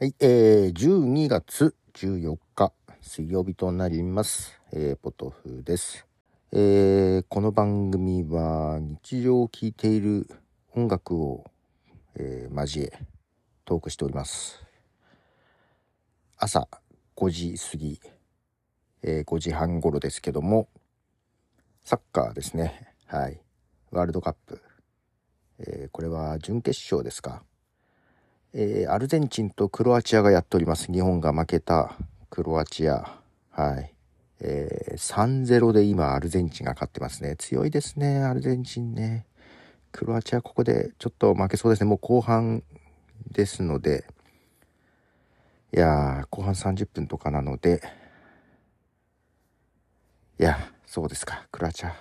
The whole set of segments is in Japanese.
はい、えー、12月14日水曜日となります。えー、ポトフです。えー、この番組は日常を聴いている音楽を、えー交えトークしております。朝5時過ぎ、えー5時半頃ですけども、サッカーですね。はい。ワールドカップ。えーこれは準決勝ですか。えーアルゼンチンとクロアチアがやっております。日本が負けたクロアチア。はい。えー3-0で今アルゼンチンが勝ってますね。強いですね、アルゼンチンね。クロアチアここでちょっと負けそうですね。もう後半ですので。いや、後半30分とかなので。いや、そうですか、クロアチア。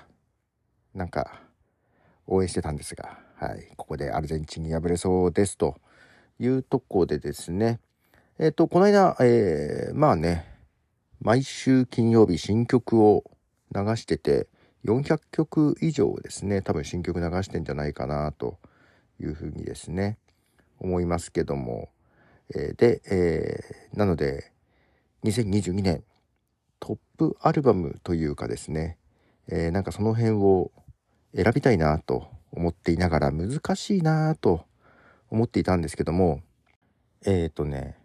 なんか、応援してたんですが、はい。ここでアルゼンチンに敗れそうですと。いうとこでですね、えっ、と、この間、えーまあね、毎週金曜日新曲を流してて、400曲以上ですね、多分新曲流してんじゃないかなというふうにですね、思いますけども、えーで、えーなので、2022年トップアルバムというかですね、えーなんかその辺を選びたいなと思っていながら難しいなと思っていたんですけどもえっ、ー、とね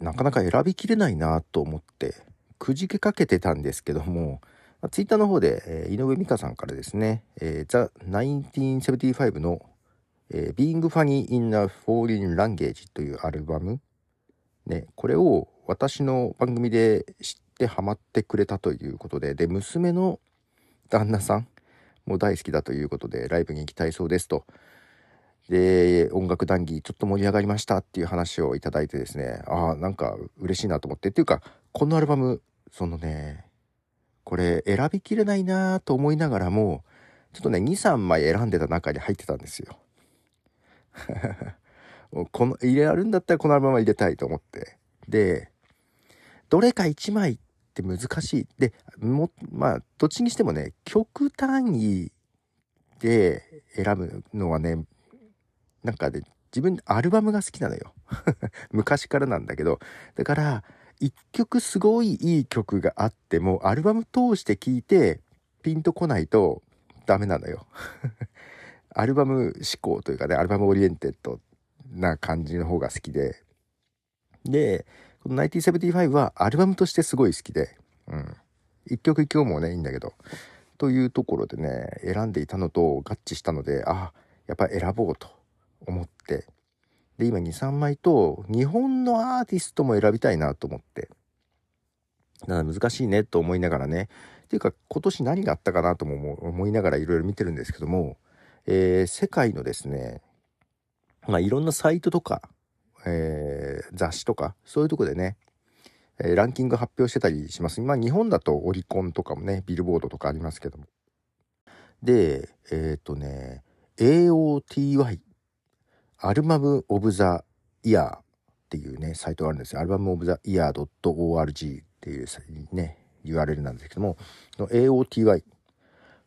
なかなか選びきれないなと思ってくじけかけてたんですけども、まあ、ツイッターの方で、えー井上美香さんからですね「えー、The 1975の、えー Being Funny in a Foreign Language」というアルバム、ね、これを私の番組で知ってハマってくれたということでで娘の旦那さんも大好きだということでライブに行きたいそうですと。で音楽談義ちょっと盛り上がりましたっていう話をいただいてですね。ああなんか嬉しいなと思って。っていうかこのアルバムそのねこれ選びきれないなと思いながらもちょっとね23枚選んでた中に入ってたんですよ。この入れられるんだったらこのアルバム入れたいと思って。でどれか1枚って難しい。でもまあどっちにしてもね曲単位で選ぶのはねなんかね自分アルバムが好きなのよ。昔からなんだけど。だから一曲すごいいい曲があってもアルバム通して聴いてピンとこないとダメなのよ。アルバム思考というかねアルバムオリエンテッドな感じの方が好きで。でこの1975はアルバムとしてすごい好きで。うん。一曲一曲もねいいんだけど。というところでね選んでいたのと合致したのであやっぱ選ぼうと。思ってで今23枚と日本のアーティストも選びたいなと思ってだから難しいねと思いながらねっていうか今年何があったかなとも思いながらいろいろ見てるんですけども、えー世界のですねまあいろんなサイトとか、えー雑誌とかそういうとこでねえランキング発表してたりします。まあ日本だとオリコンとかもね、ビルボードとかありますけども。で、えっ、とね、AOTY、アルバムオブザイヤーっていうね、サイトがあるんですよ。アルバムオブザイヤー .org っていうね、URL なんですけども、AOTY。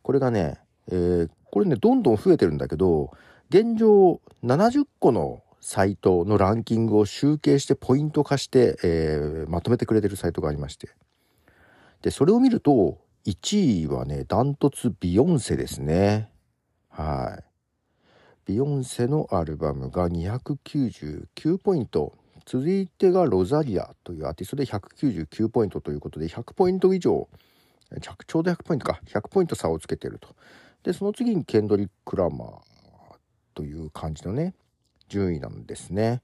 これがね、えーこれね、どんどん増えてるんだけど、現状70個のサイトのランキングを集計してポイント化して、えーまとめてくれてるサイトがありましてでそれを見ると1位はねダントツビヨンセですねはいビヨンセのアルバムが299ポイント。続いてがロザリアというアーティストで199ポイントということで100ポイント以上ちょうど100ポイントか。100ポイント差をつけてると。でその次にケンドリック・ラマーという感じのね順位なんですね。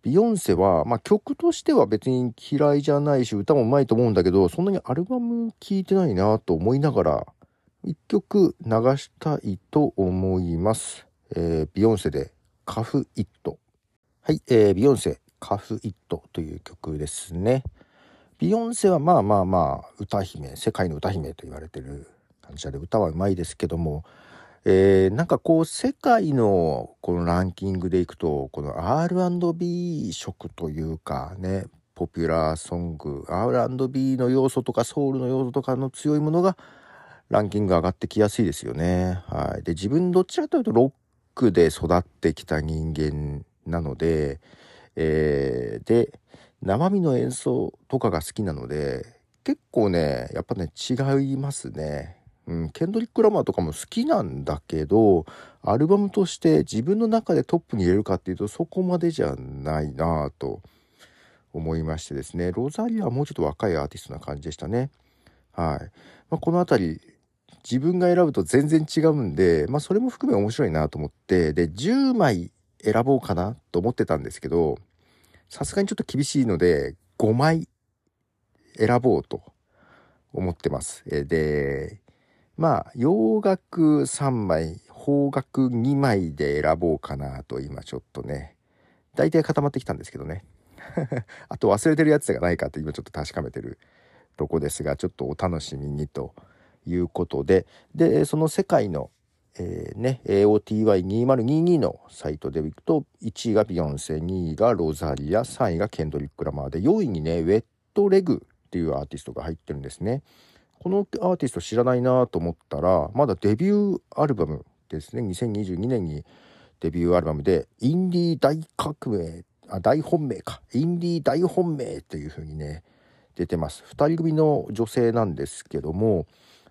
ビヨンセは、まあ、曲としては別に嫌いじゃないし歌もうまいと思うんだけどそんなにアルバム聴いてないなと思いながら一曲流したいと思います。えービヨンセで「カフ・イット」はい、えービヨンセ「カフ・イット」という曲ですね。ビヨンセはまあまあまあ歌姫世界の歌姫と言われてる感じで歌はうまいですけどもえーなんかこう世界のこのランキングでいくとこの R&B 色というかねポピュラーソング R&B の要素とかソウルの要素とかの強いものがランキング上がってきやすいですよね。はい、で自分どちらかというとロックで育ってきた人間なのでえー、で生身の演奏とかが好きなので結構ねやっぱね違いますね。うん、ケンドリック・ラマーとかも好きなんだけどアルバムとして自分の中でトップに入れるかっていうとそこまでじゃないなぁと思いましてですねロザリアはもうちょっと若いアーティストな感じでしたね。はい、まあ、この辺り自分が選ぶと全然違うんで、まあ、それも含め面白いなと思ってで10枚選ぼうかなと思ってたんですけどさすがにちょっと厳しいので5枚選ぼうと思ってます。でまあ洋楽3枚邦楽2枚で選ぼうかなと今ちょっとね大体固まってきたんですけどね あと忘れてるやつがないかって今ちょっと確かめてるとこですがちょっとお楽しみにということででその世界の、えー、ね AOTY2022 のサイトでいくと1位がビヨンセ2位がロザリア3位がケンドリック・ラマーで4位にねウェット・レグっていうアーティストが入ってるんですね。このアーティスト知らないなと思ったらまだデビューアルバムですね。2022年にデビューアルバムで「インディー大革命」あ大本命か「インディー大本命」という風にね出てます。2人組の女性なんですけども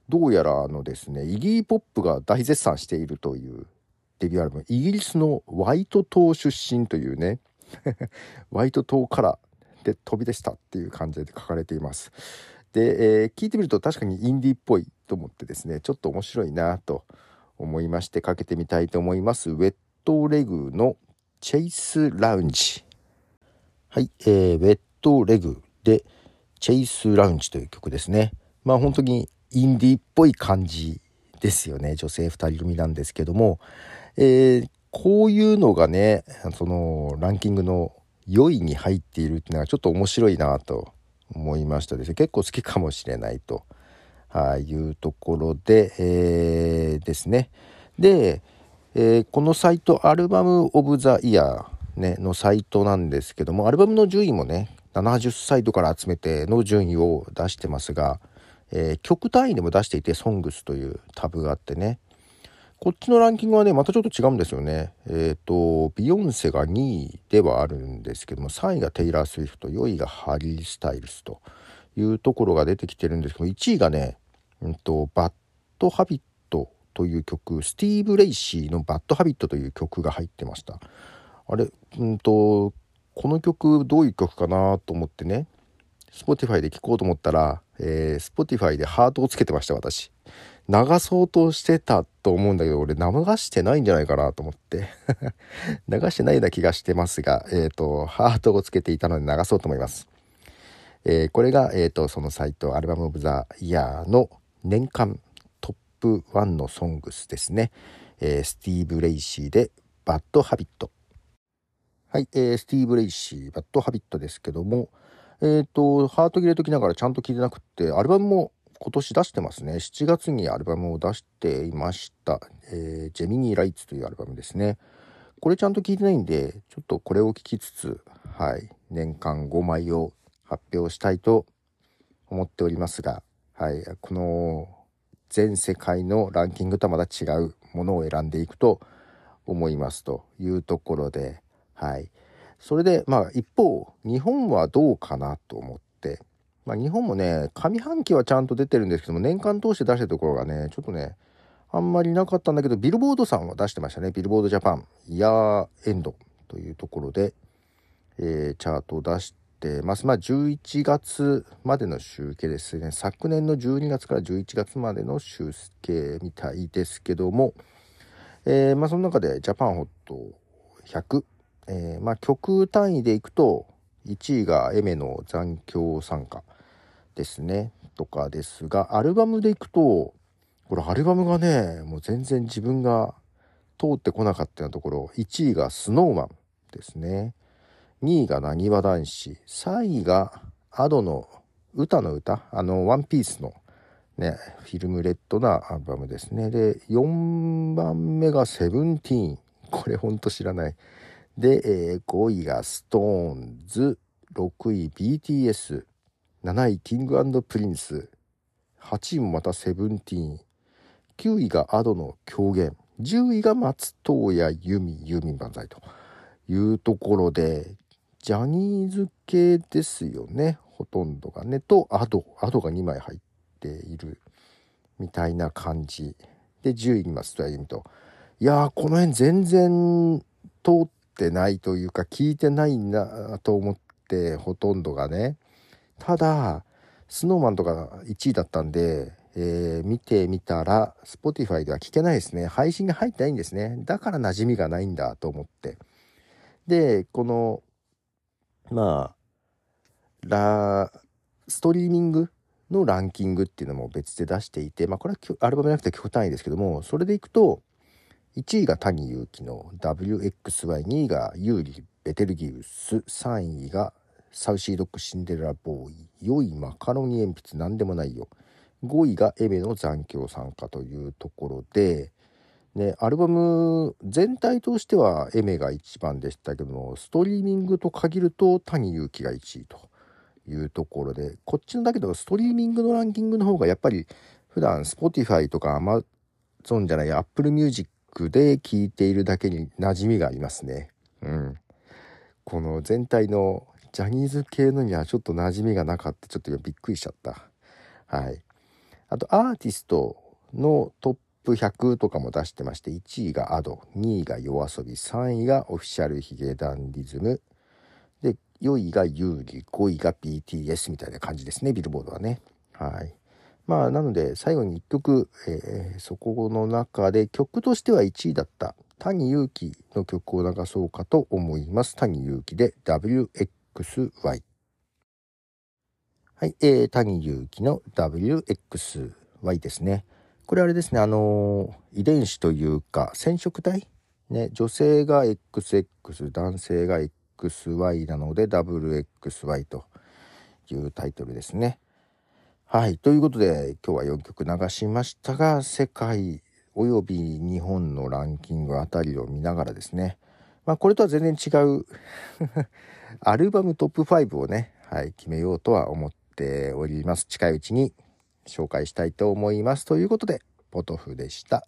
どうやらあのですねイギー・ポップが大絶賛しているというデビューアルバムイギリスのワイト島出身というね ワイト島からで飛び出したっていう感じで書かれています。で、えー、聞いてみると確かにインディーっぽいと思ってですねちょっと面白いなと思いましてかけてみたいと思います。ウェットレグのチェイスラウンジ。はい、えー、ウェットレグでチェイスラウンジという曲ですね。まあ本当にインディーっぽい感じですよね。女性2人組なんですけども、えー、こういうのがねそのランキングの4位に入っているっていうのはちょっと面白いなと思いましたです。ね結構好きかもしれないと。いうところで、えー、ですね。で、えー、このサイトアルバム・オブ・ザ・イヤー、ね、のサイトなんですけどもアルバムの順位もね70サイトから集めての順位を出してますが、えー、曲単位でも出していて「SONGS」というタブがあってね。こっちのランキングはねまたちょっと違うんですよね。えっ、ー、とビヨンセが2位ではあるんですけども3位がテイラー・スウィフト4位がハリー・スタイルスというところが出てきてるんですけど1位がね、うんと、バッド・ハビットという曲スティーブ・レイシーの「バッド・ハビット」という曲が入ってました。あれうんとこの曲どういう曲かなと思ってね Spotify で聴こうと思ったら、えー、Spotify でハートをつけてました私。流そうとしてたと思うんだけど俺流してないんじゃないかなと思って。流してないような気がしてますがえっ、ー、とハートをつけていたので流そうと思います。えー、これが、えーと、そのサイトアルバム・オブ・ザ・イヤーの年間トップ1の songs ですね、え、スティーブ・レイシーで「バッド・ハビット」はい、えー、スティーブ・レイシー「バッド・ハビット」ですけどもえっ、ー、とハート入れときながらちゃんと聴いてなくってアルバムも今年出してますね。7月にアルバムを出していました、えー、ジェミニー・ライツというアルバムですね。これちゃんと聴いてないんでちょっとこれを聴きつつはい年間5枚を発表したいと思っておりますが、はい、この全世界のランキングとはまた違うものを選んでいくと思いますというところで、はい、それでまあ一方日本はどうかなと思って、まあ、日本もね上半期はちゃんと出てるんですけども年間通して出したところがねちょっとねあんまりなかったんだけどビルボードさんは出してましたねビルボードジャパンイヤーエンドというところで、えー、チャートを出しててます。まあ、11月までの集計ですね。昨年の12月から11月までの集計みたいですけども、えー、まあ、その中でジャパンホット100、えー、まあ、曲単位でいくと、1位がエメの残響参加ですね。とかですが、アルバムでいくと、これアルバムがね、もう全然自分が通ってこなかったようなところ、1位が Snow Man ですね。2位がなにわ男子、3位が Ado のウタの歌、あの、ワンピースのね、フィルムレッドなアルバムですね。で、4番目がセブンティーン。これほんと知らない。で、えー、5位が SixTONES、6位 BTS、7位キングプリンス、8位もまたセブンティーン、9位が Ado の狂言、10位が松任谷由実、ユーミン万歳というところで、ジャニーズ系ですよね。ほとんどがね。と、アド。アドが2枚入っているみたいな感じ。で、10位にますと、歩みと。いやー、この辺全然通ってないというか、聞いてないなと思って、ほとんどがね。ただ、スノーマンとか1位だったんで、えー、見てみたら、Spotify では聞けないですね。配信が入ってないんですね。だから馴染みがないんだと思って。で、この、まあ、ラ、ストリーミングのランキングっていうのも別で出していて、まあこれはアルバムじゃなくて曲単位ですけども、それでいくと、1位が谷祐希の WXY、2位がユーリ・ベテルギウス、3位がサウシードッグ・シンデレラ・ボーイ、4位マカロニ鉛筆なんでもないよ。5位がエメの残響参加というところで、ね、アルバム全体としてはエメが一番でしたけども、ストリーミングと限ると谷祐希が1位というところで、こっちのだけどストリーミングのランキングの方がやっぱり普段 Spotify とか Amazon じゃない Apple Music で聴いているだけに馴染みがありますね。うん。この全体のジャニーズ系のにはちょっと馴染みがなかったちょっとびっくりしちゃった。はい。あとアーティストのトップ100とかも出してまして、1位が Ado、2位が yoasobi、3位がオフィシャルヒゲダンディズム、で、4位がユーリ、5位が BTS みたいな感じですね、ビルボードはね。はい。まあ、なので、最後に1曲、えー、そこの中で曲としては1位だった谷祐希の曲を流そうかと思います。谷祐希で WXY。はい、えー、谷祐希の WXY ですね。これあれですね、あのー、遺伝子というか染色体？ね、女性が XX、男性が XY なので WXY というタイトルですね。はい。ということで、今日は4曲流しましたが、世界及び日本のランキングあたりを見ながらですね、まあ、これとは全然違う アルバムトップ5をね、はい、決めようとは思っております。近いうちに紹介したいと思います。ということで、ポトフでした。